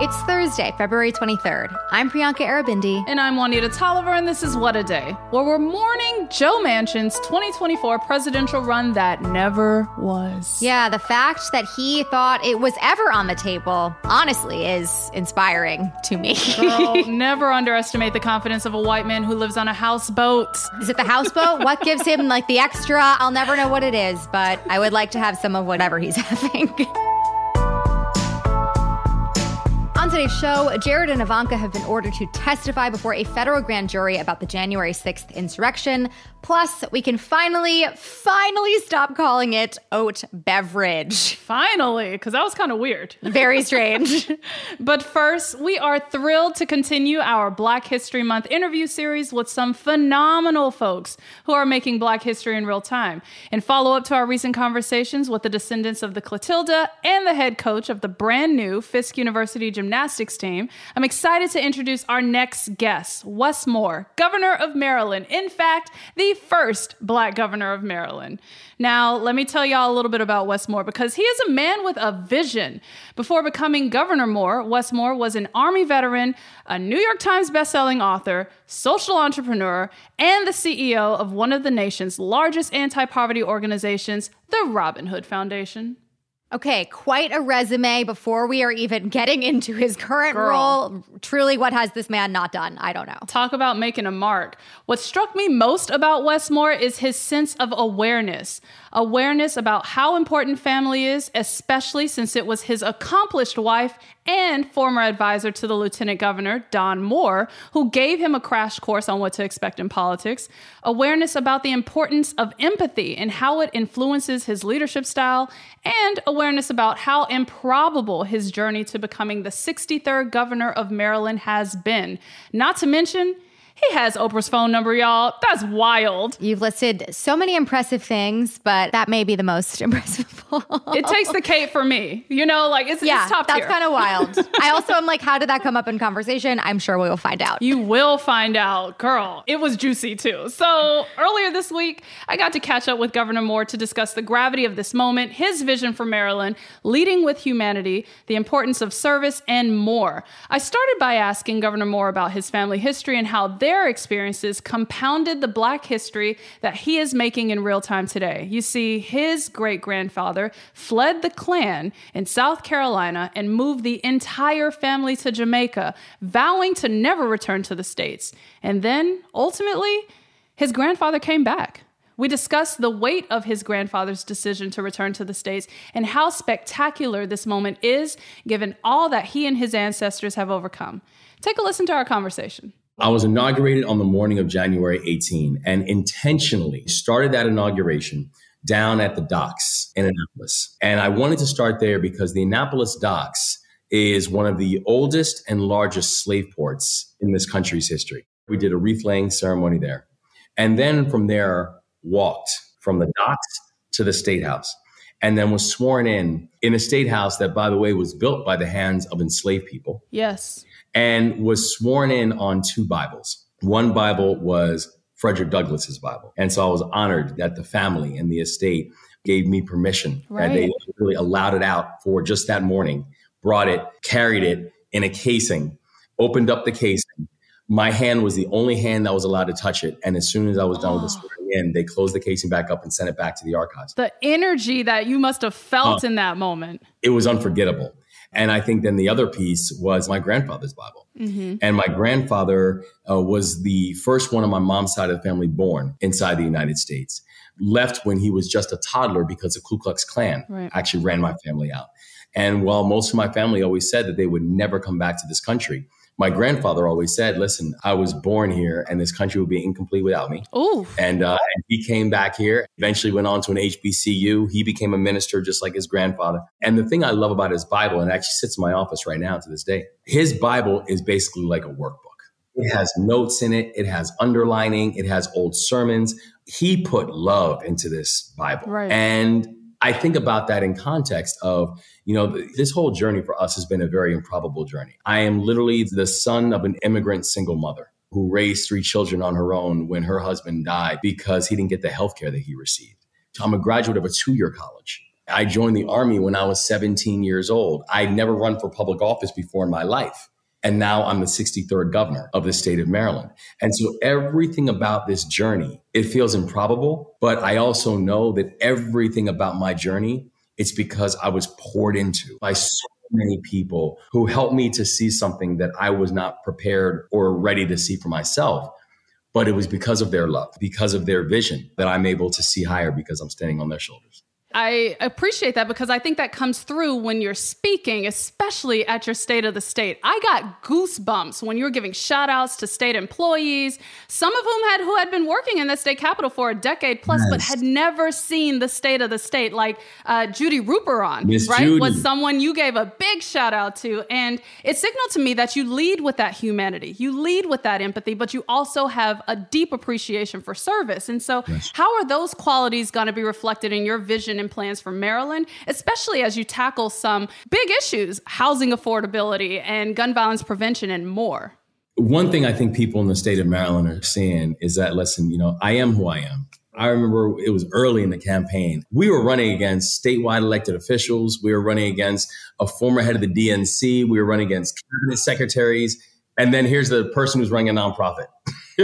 It's Thursday, February 23rd. I'm Priyanka Aribindi. And I'm Juanita Tolliver, and this is What a Day, where we're mourning Joe Manchin's 2024 presidential run that never was. Yeah, the fact that he thought it was ever on the table, honestly, is inspiring to me. Girl, never underestimate the confidence of a white man who lives on a houseboat. Is it the houseboat? what gives him like the extra? I'll never know what it is, but I would like to have some of whatever he's having. Today's show, Jared and Ivanka have been ordered to testify before a federal grand jury about the January 6th insurrection. Plus, we can finally, finally stop calling it oat beverage. Finally, because that was kind of weird. Very strange. but first, we are thrilled to continue our Black History Month interview series with some phenomenal folks who are making Black history in real time. And follow up to our recent conversations with the descendants of the Clotilda and the head coach of the brand new Fisk University gymnastics team, I'm excited to introduce our next guest, Wes Moore, governor of Maryland. In fact, the first black governor of Maryland. Now, let me tell y'all a little bit about Wes Moore because he is a man with a vision. Before becoming Governor Moore, Wes Moore was an Army veteran, a New York Times bestselling author, social entrepreneur, and the CEO of one of the nation's largest anti poverty organizations, the Robin Hood Foundation. Okay, quite a resume before we are even getting into his current Girl. role. Truly, what has this man not done? I don't know. Talk about making a mark. What struck me most about Wes Moore is his sense of awareness. Awareness about how important family is, especially since it was his accomplished wife and former advisor to the lieutenant governor, Dawn Moore, who gave him a crash course on what to expect in politics. Awareness about the importance of empathy and how it influences his leadership style, and awareness about how improbable his journey to becoming the 63rd governor of Maryland has been. Not to mention, he has Oprah's phone number, y'all. That's wild. You've listed so many impressive things, but that may be the most impressive. It takes the cake for me. You know, like it's, yeah, it's top that's kind of wild. I also am like, how did that come up in conversation? I'm sure we will find out. You will find out, girl. It was juicy too. So, earlier this week, I got to catch up with Governor Moore to discuss the gravity of this moment, his vision for Maryland, leading with humanity, the importance of service, and more. I started by asking Governor Moore about his family history and how their experiences compounded the Black history that he is making in real time today. You see, his great grandfather fled the Klan in South Carolina and moved the entire family to Jamaica, vowing to never return to the States. And then, ultimately, his grandfather came back. We discussed the weight of his grandfather's decision to return to the States and how spectacular this moment is, given all that he and his ancestors have overcome. Take a listen to our conversation. I was inaugurated on the morning of January 18 and intentionally started that inauguration down at the docks in Annapolis. And I wanted to start there because the Annapolis docks is one of the oldest and largest slave ports in this country's history. We did a wreath laying ceremony there. And then from there, walked from the docks to the state house and then was sworn in in a state house that, by the way, was built by the hands of enslaved people Yes. And was sworn in on two Bibles. One Bible was Frederick Douglass's Bible. And so I was honored that the family and the estate gave me permission that they really allowed it out for just that morning, brought it, carried it in a casing, opened up the casing. My hand was the only hand that was allowed to touch it. And as soon as I was done with the swearing in, they closed the casing back up and sent it back to the archives. The energy that you must have felt Oh. in that moment. it was unforgettable. And I think then the other piece was my grandfather's Bible. And my grandfather uh, was the first one on my mom's side of the family born inside the United States. Left when he was just a toddler because the Ku Klux Klan Right. actually ran my family out. And while most of my family always said that they would never come back to this country, my grandfather always said, listen, I was born here and this country would be incomplete without me. Ooh. And, uh, and he came back here, eventually went on to an HBCU. He became a minister just like his grandfather. And the thing I love about his Bible, and it actually sits in my office right now to this day, his Bible is basically like a workbook. It has notes in it. It has underlining. It has old sermons. He put love into this Bible. Right. And I think about that in context of, you know, this whole journey for us has been a very improbable journey. I am literally the son of an immigrant single mother who raised three children on her own when her husband died because he didn't get the health care that he received. I'm a graduate of a two year college. I joined the army when I was 17 years old. I'd never run for public office before in my life. And now I'm the 63rd governor of the state of Maryland. And so everything about this journey, it feels improbable, but I also know that everything about my journey, it's because I was poured into by so many people who helped me to see something that I was not prepared or ready to see for myself. But it was because of their love, because of their vision that I'm able to see higher because I'm standing on their shoulders. I appreciate that because I think that comes through when you're speaking, especially at your State of the State. I got goosebumps when you were giving shout outs to state employees, some of whom had who had been working in the state capitol for a decade plus, yes. but had never seen the State of the State, like uh, Judy Ruperon, Miss right? Judy. Was someone you gave a big shout out to. And it signaled to me that you lead with that humanity, you lead with that empathy, but you also have a deep appreciation for service. And so, yes. how are those qualities going to be reflected in your vision? And plans for Maryland, especially as you tackle some big issues, housing affordability and gun violence prevention and more? One thing I think people in the state of Maryland are seeing is that, listen, you know, I am who I am. I remember it was early in the campaign. We were running against statewide elected officials. We were running against a former head of the DNC. We were running against cabinet secretaries. And then here's the person who's running a nonprofit.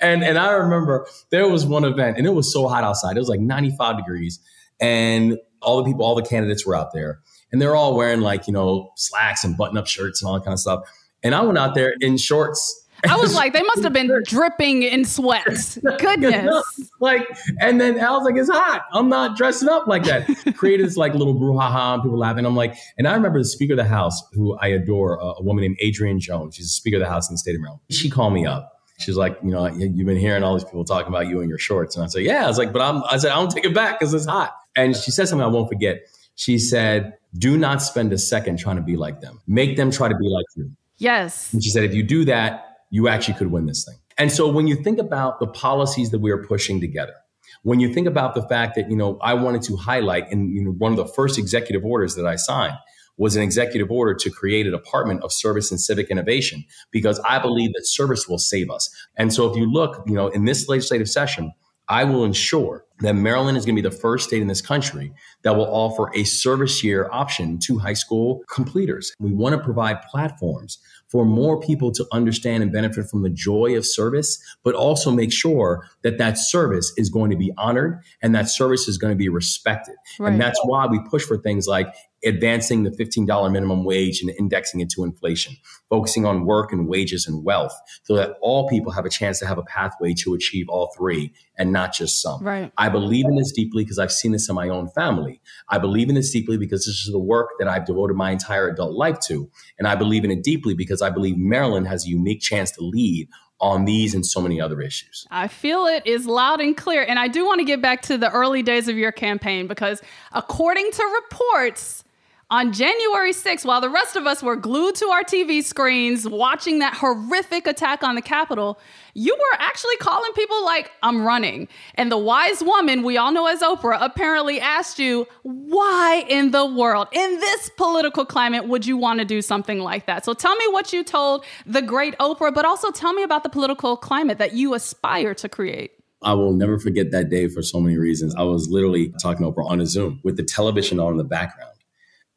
and and I remember there was one event and it was so hot outside. It was like 95 degrees and all the people, all the candidates were out there, and they're all wearing like you know slacks and button-up shirts and all that kind of stuff. And I went out there in shorts. I was like, they must have been dripping in sweat. Goodness. like, and then I was like, it's hot. I'm not dressing up like that. Created this like little brouhaha and people laughing. I'm like, and I remember the Speaker of the House, who I adore, a woman named Adrienne Jones. She's the Speaker of the House in the state of Maryland. She called me up she's like, you know, you've been hearing all these people talking about you and your shorts. And I said, yeah. I was like, but I'm, I said, I don't take it back because it's hot. And she said something I won't forget. She said, do not spend a second trying to be like them. Make them try to be like you. Yes. And she said, if you do that, you actually could win this thing. And so when you think about the policies that we are pushing together, when you think about the fact that, you know, I wanted to highlight in you know, one of the first executive orders that I signed was an executive order to create a department of service and civic innovation because I believe that service will save us. And so if you look, you know, in this legislative session, I will ensure that Maryland is going to be the first state in this country that will offer a service year option to high school completers. We want to provide platforms for more people to understand and benefit from the joy of service, but also make sure that that service is going to be honored and that service is going to be respected. Right. And that's why we push for things like advancing the $15 minimum wage and indexing it to inflation, focusing on work and wages and wealth so that all people have a chance to have a pathway to achieve all three and not just some. Right. I believe in this deeply because I've seen this in my own family. I believe in this deeply because this is the work that I've devoted my entire adult life to. And I believe in it deeply because I believe Maryland has a unique chance to lead on these and so many other issues. I feel it is loud and clear. And I do want to get back to the early days of your campaign because, according to reports, on January 6th, while the rest of us were glued to our TV screens watching that horrific attack on the Capitol, you were actually calling people like, I'm running. And the wise woman we all know as Oprah apparently asked you, why in the world, in this political climate, would you want to do something like that? So tell me what you told the great Oprah, but also tell me about the political climate that you aspire to create. I will never forget that day for so many reasons. I was literally talking to Oprah on a Zoom with the television on in the background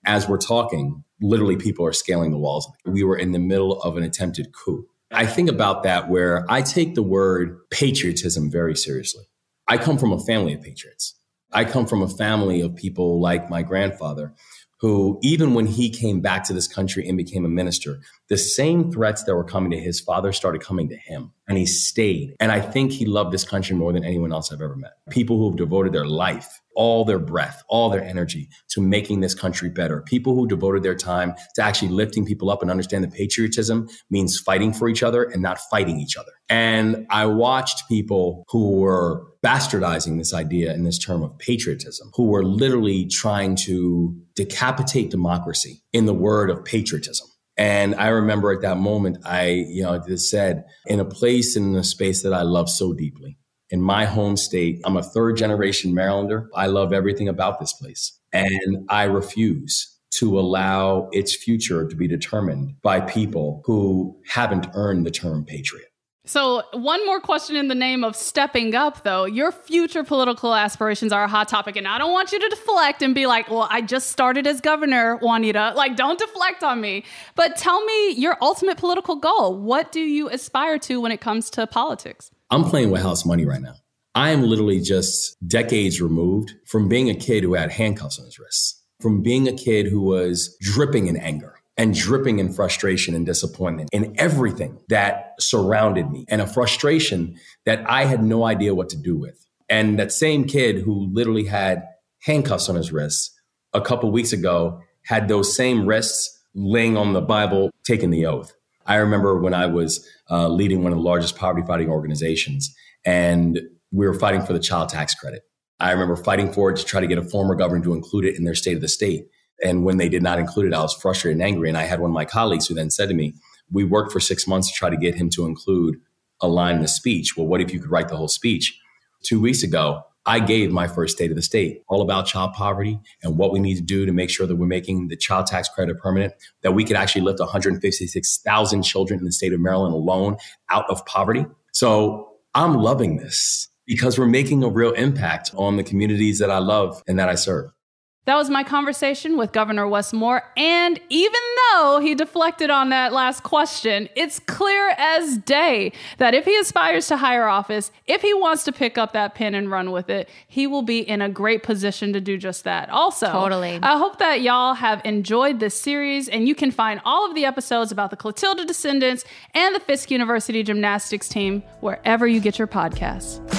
as we're talking, literally people are scaling the walls. We were in the middle of an attempted coup. I think about that where I take the word patriotism very seriously. I come from a family of patriots. I come from a family of people like my grandfather, who, even when he came back to this country and became a minister, the same threats that were coming to his father started coming to him. And he stayed. And I think he loved this country more than anyone else I've ever met. People who have devoted their life, all their breath, all their energy to making this country better. People who devoted their time to actually lifting people up and understand that patriotism means fighting for each other and not fighting each other. And I watched people who were bastardizing this idea in this term of patriotism, who were literally trying to decapitate democracy in the word of patriotism. And I remember at that moment, I, you know, just said, in a place in a space that I love so deeply, in my home state, I'm a third generation Marylander. I love everything about this place. And I refuse to allow its future to be determined by people who haven't earned the term patriot. So, one more question in the name of stepping up, though. Your future political aspirations are a hot topic, and I don't want you to deflect and be like, well, I just started as governor, Juanita. Like, don't deflect on me. But tell me your ultimate political goal. What do you aspire to when it comes to politics? I'm playing with house money right now. I am literally just decades removed from being a kid who had handcuffs on his wrists, from being a kid who was dripping in anger and dripping in frustration and disappointment in everything that surrounded me and a frustration that I had no idea what to do with. And that same kid who literally had handcuffs on his wrists a couple weeks ago had those same wrists laying on the Bible, taking the oath. I remember when I was uh, leading one of the largest poverty fighting organizations and we were fighting for the child tax credit. I remember fighting for it to try to get a former governor to include it in their state of the state. And when they did not include it, I was frustrated and angry. And I had one of my colleagues who then said to me, We worked for six months to try to get him to include a line in the speech. Well, what if you could write the whole speech? Two weeks ago, I gave my first state of the state all about child poverty and what we need to do to make sure that we're making the child tax credit permanent, that we could actually lift 156,000 children in the state of Maryland alone out of poverty. So I'm loving this because we're making a real impact on the communities that I love and that I serve. That was my conversation with Governor Wes Moore. And even though he deflected on that last question, it's clear as day that if he aspires to higher office, if he wants to pick up that pen and run with it, he will be in a great position to do just that. Also, totally. I hope that y'all have enjoyed this series and you can find all of the episodes about the Clotilda descendants and the Fisk University gymnastics team wherever you get your podcasts.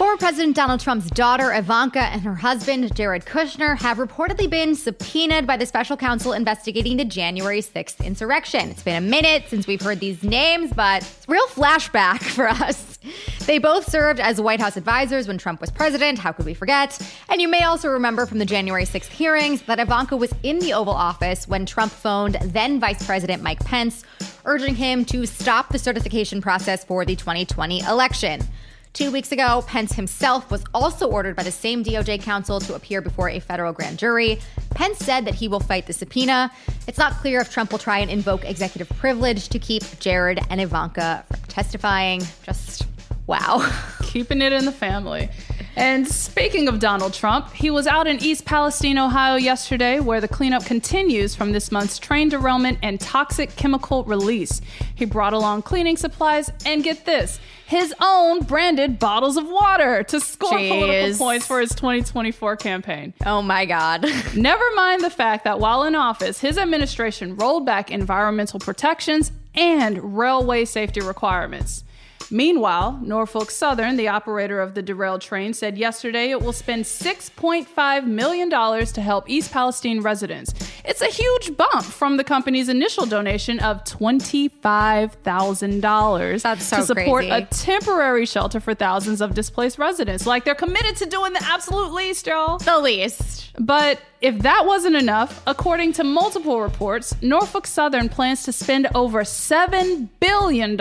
Former President Donald Trump's daughter, Ivanka, and her husband, Jared Kushner, have reportedly been subpoenaed by the special counsel investigating the January 6th insurrection. It's been a minute since we've heard these names, but it's a real flashback for us. They both served as White House advisors when Trump was president. How could we forget? And you may also remember from the January 6th hearings that Ivanka was in the Oval Office when Trump phoned then Vice President Mike Pence, urging him to stop the certification process for the 2020 election. Two weeks ago, Pence himself was also ordered by the same DOJ counsel to appear before a federal grand jury. Pence said that he will fight the subpoena. It's not clear if Trump will try and invoke executive privilege to keep Jared and Ivanka from testifying. Just wow. Keeping it in the family. And speaking of Donald Trump, he was out in East Palestine, Ohio yesterday, where the cleanup continues from this month's train derailment and toxic chemical release. He brought along cleaning supplies and get this his own branded bottles of water to score Jeez. political points for his 2024 campaign. Oh my God. Never mind the fact that while in office, his administration rolled back environmental protections and railway safety requirements. Meanwhile, Norfolk Southern, the operator of the derailed train, said yesterday it will spend $6.5 million to help East Palestine residents. It's a huge bump from the company's initial donation of $25,000 so to support crazy. a temporary shelter for thousands of displaced residents. Like they're committed to doing the absolute least, y'all. the least. But if that wasn't enough, according to multiple reports, Norfolk Southern plans to spend over $7 billion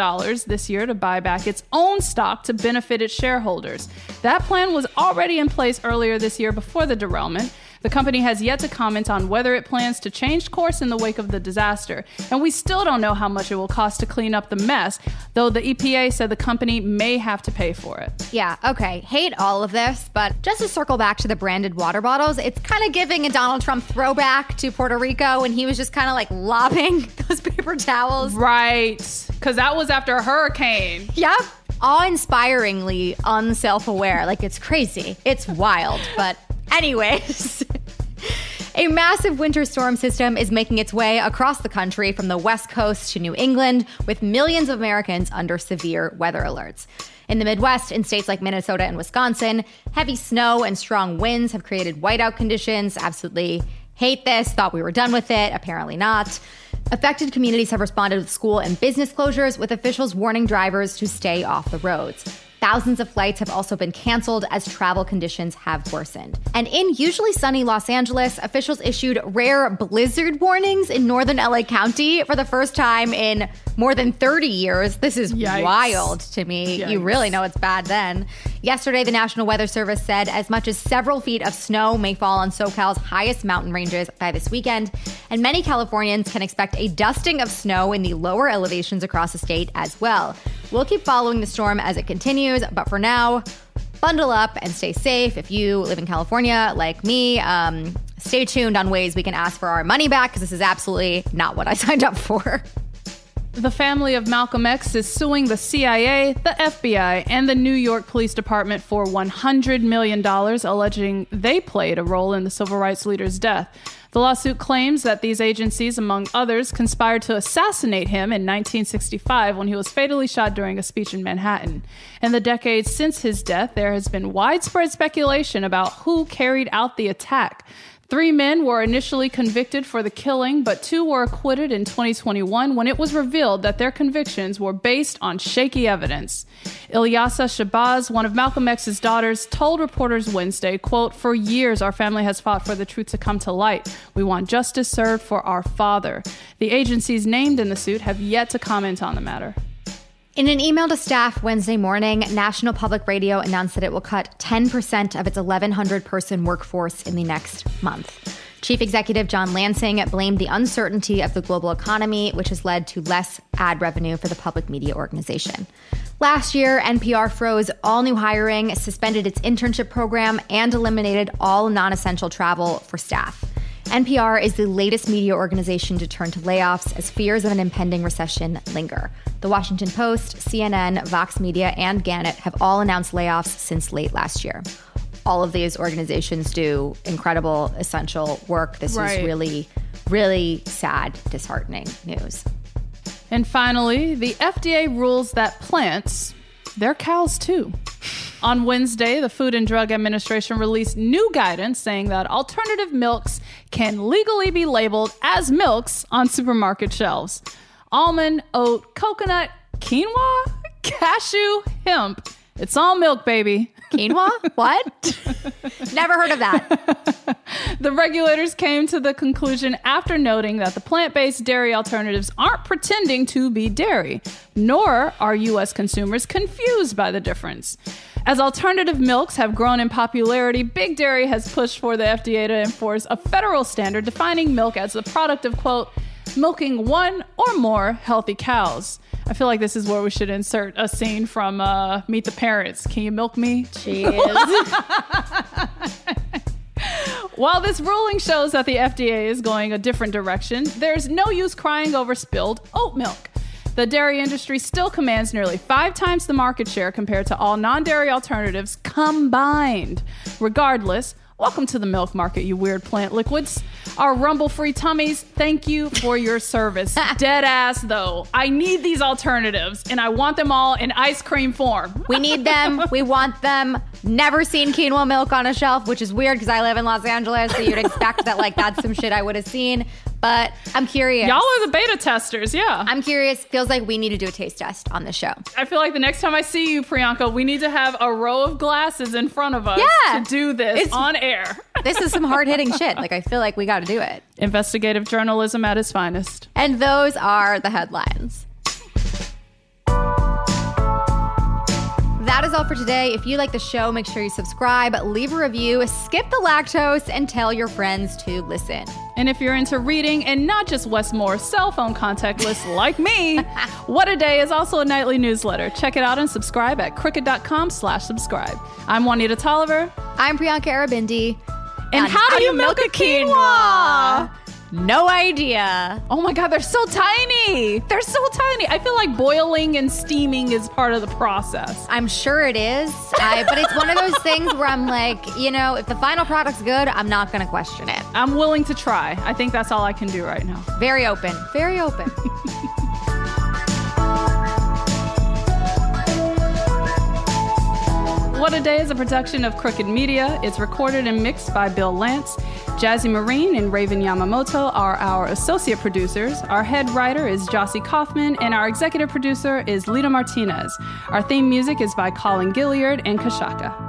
this year to buy back its own stock to benefit its shareholders. That plan was already in place earlier this year before the derailment. The company has yet to comment on whether it plans to change course in the wake of the disaster, and we still don't know how much it will cost to clean up the mess, though the EPA said the company may have to pay for it. Yeah, okay. Hate all of this, but just to circle back to the branded water bottles, it's kind of giving a Donald Trump throwback to Puerto Rico when he was just kind of like lobbing those paper towels. Right, because that was after a hurricane. Yep. Awe inspiringly unself aware. Like it's crazy. It's wild. But, anyways. A massive winter storm system is making its way across the country from the West Coast to New England, with millions of Americans under severe weather alerts. In the Midwest, in states like Minnesota and Wisconsin, heavy snow and strong winds have created whiteout conditions. Absolutely hate this. Thought we were done with it. Apparently not. Affected communities have responded with school and business closures, with officials warning drivers to stay off the roads. Thousands of flights have also been canceled as travel conditions have worsened. And in usually sunny Los Angeles, officials issued rare blizzard warnings in northern LA County for the first time in more than 30 years. This is Yikes. wild to me. You really know it's bad then. Yesterday, the National Weather Service said as much as several feet of snow may fall on SoCal's highest mountain ranges by this weekend, and many Californians can expect a dusting of snow in the lower elevations across the state as well. We'll keep following the storm as it continues, but for now, bundle up and stay safe. If you live in California like me, um, stay tuned on ways we can ask for our money back because this is absolutely not what I signed up for. The family of Malcolm X is suing the CIA, the FBI, and the New York Police Department for $100 million, alleging they played a role in the civil rights leader's death. The lawsuit claims that these agencies, among others, conspired to assassinate him in 1965 when he was fatally shot during a speech in Manhattan. In the decades since his death, there has been widespread speculation about who carried out the attack. Three men were initially convicted for the killing, but two were acquitted in 2021 when it was revealed that their convictions were based on shaky evidence. Ilyasah Shabazz, one of Malcolm X's daughters, told reporters Wednesday, quote, For years our family has fought for the truth to come to light. We want justice served for our father. The agencies named in the suit have yet to comment on the matter. In an email to staff Wednesday morning, National Public Radio announced that it will cut 10% of its 1,100 person workforce in the next month. Chief Executive John Lansing blamed the uncertainty of the global economy, which has led to less ad revenue for the public media organization. Last year, NPR froze all new hiring, suspended its internship program, and eliminated all non essential travel for staff. NPR is the latest media organization to turn to layoffs as fears of an impending recession linger. The Washington Post, CNN, Vox Media, and Gannett have all announced layoffs since late last year. All of these organizations do incredible, essential work. This Right. is really, really sad, disheartening news. And finally, the FDA rules that plants, they're cows too. On Wednesday, the Food and Drug Administration released new guidance saying that alternative milks can legally be labeled as milks on supermarket shelves. Almond, oat, coconut, quinoa, cashew, hemp. It's all milk, baby. Quinoa? what? Never heard of that. The regulators came to the conclusion after noting that the plant based dairy alternatives aren't pretending to be dairy, nor are U.S. consumers confused by the difference. As alternative milks have grown in popularity, Big Dairy has pushed for the FDA to enforce a federal standard defining milk as the product of, quote, milking one or more healthy cows. I feel like this is where we should insert a scene from uh, Meet the Parents. Can you milk me? While this ruling shows that the FDA is going a different direction, there's no use crying over spilled oat milk. The dairy industry still commands nearly five times the market share compared to all non dairy alternatives combined. Regardless, welcome to the milk market, you weird plant liquids. Our rumble free tummies, thank you for your service. Dead ass, though. I need these alternatives, and I want them all in ice cream form. We need them. We want them. Never seen quinoa milk on a shelf, which is weird because I live in Los Angeles, so you'd expect that like that's some shit I would have seen. But I'm curious. Y'all are the beta testers, yeah. I'm curious. Feels like we need to do a taste test on the show. I feel like the next time I see you, Priyanka, we need to have a row of glasses in front of us Yeah. to do this It's- on air. This is some hard hitting shit. Like I feel like we got to do it. Investigative journalism at its finest. And those are the headlines. That is all for today. If you like the show, make sure you subscribe, leave a review, skip the lactose, and tell your friends to listen. And if you're into reading and not just Wes Moore's cell phone contact list like me, What a Day is also a nightly newsletter. Check it out and subscribe at crooked.com slash subscribe. I'm Juanita Tolliver. I'm Priyanka Aribindi. And how do you milk a quinoa? No idea. Oh my God, they're so tiny. They're so tiny. I feel like boiling and steaming is part of the process. I'm sure it is, I, but it's one of those things where I'm like, you know, if the final product's good, I'm not going to question it. I'm willing to try. I think that's all I can do right now. Very open. Very open. What a Day is a production of Crooked Media. It's recorded and mixed by Bill Lancz. Jazzy Marine and Raven Yamamoto are our associate producers. Our head writer is Jocey Coffman, and our executive producer is Lita Martinez. Our theme music is by Colin Gilliard and Kashaka.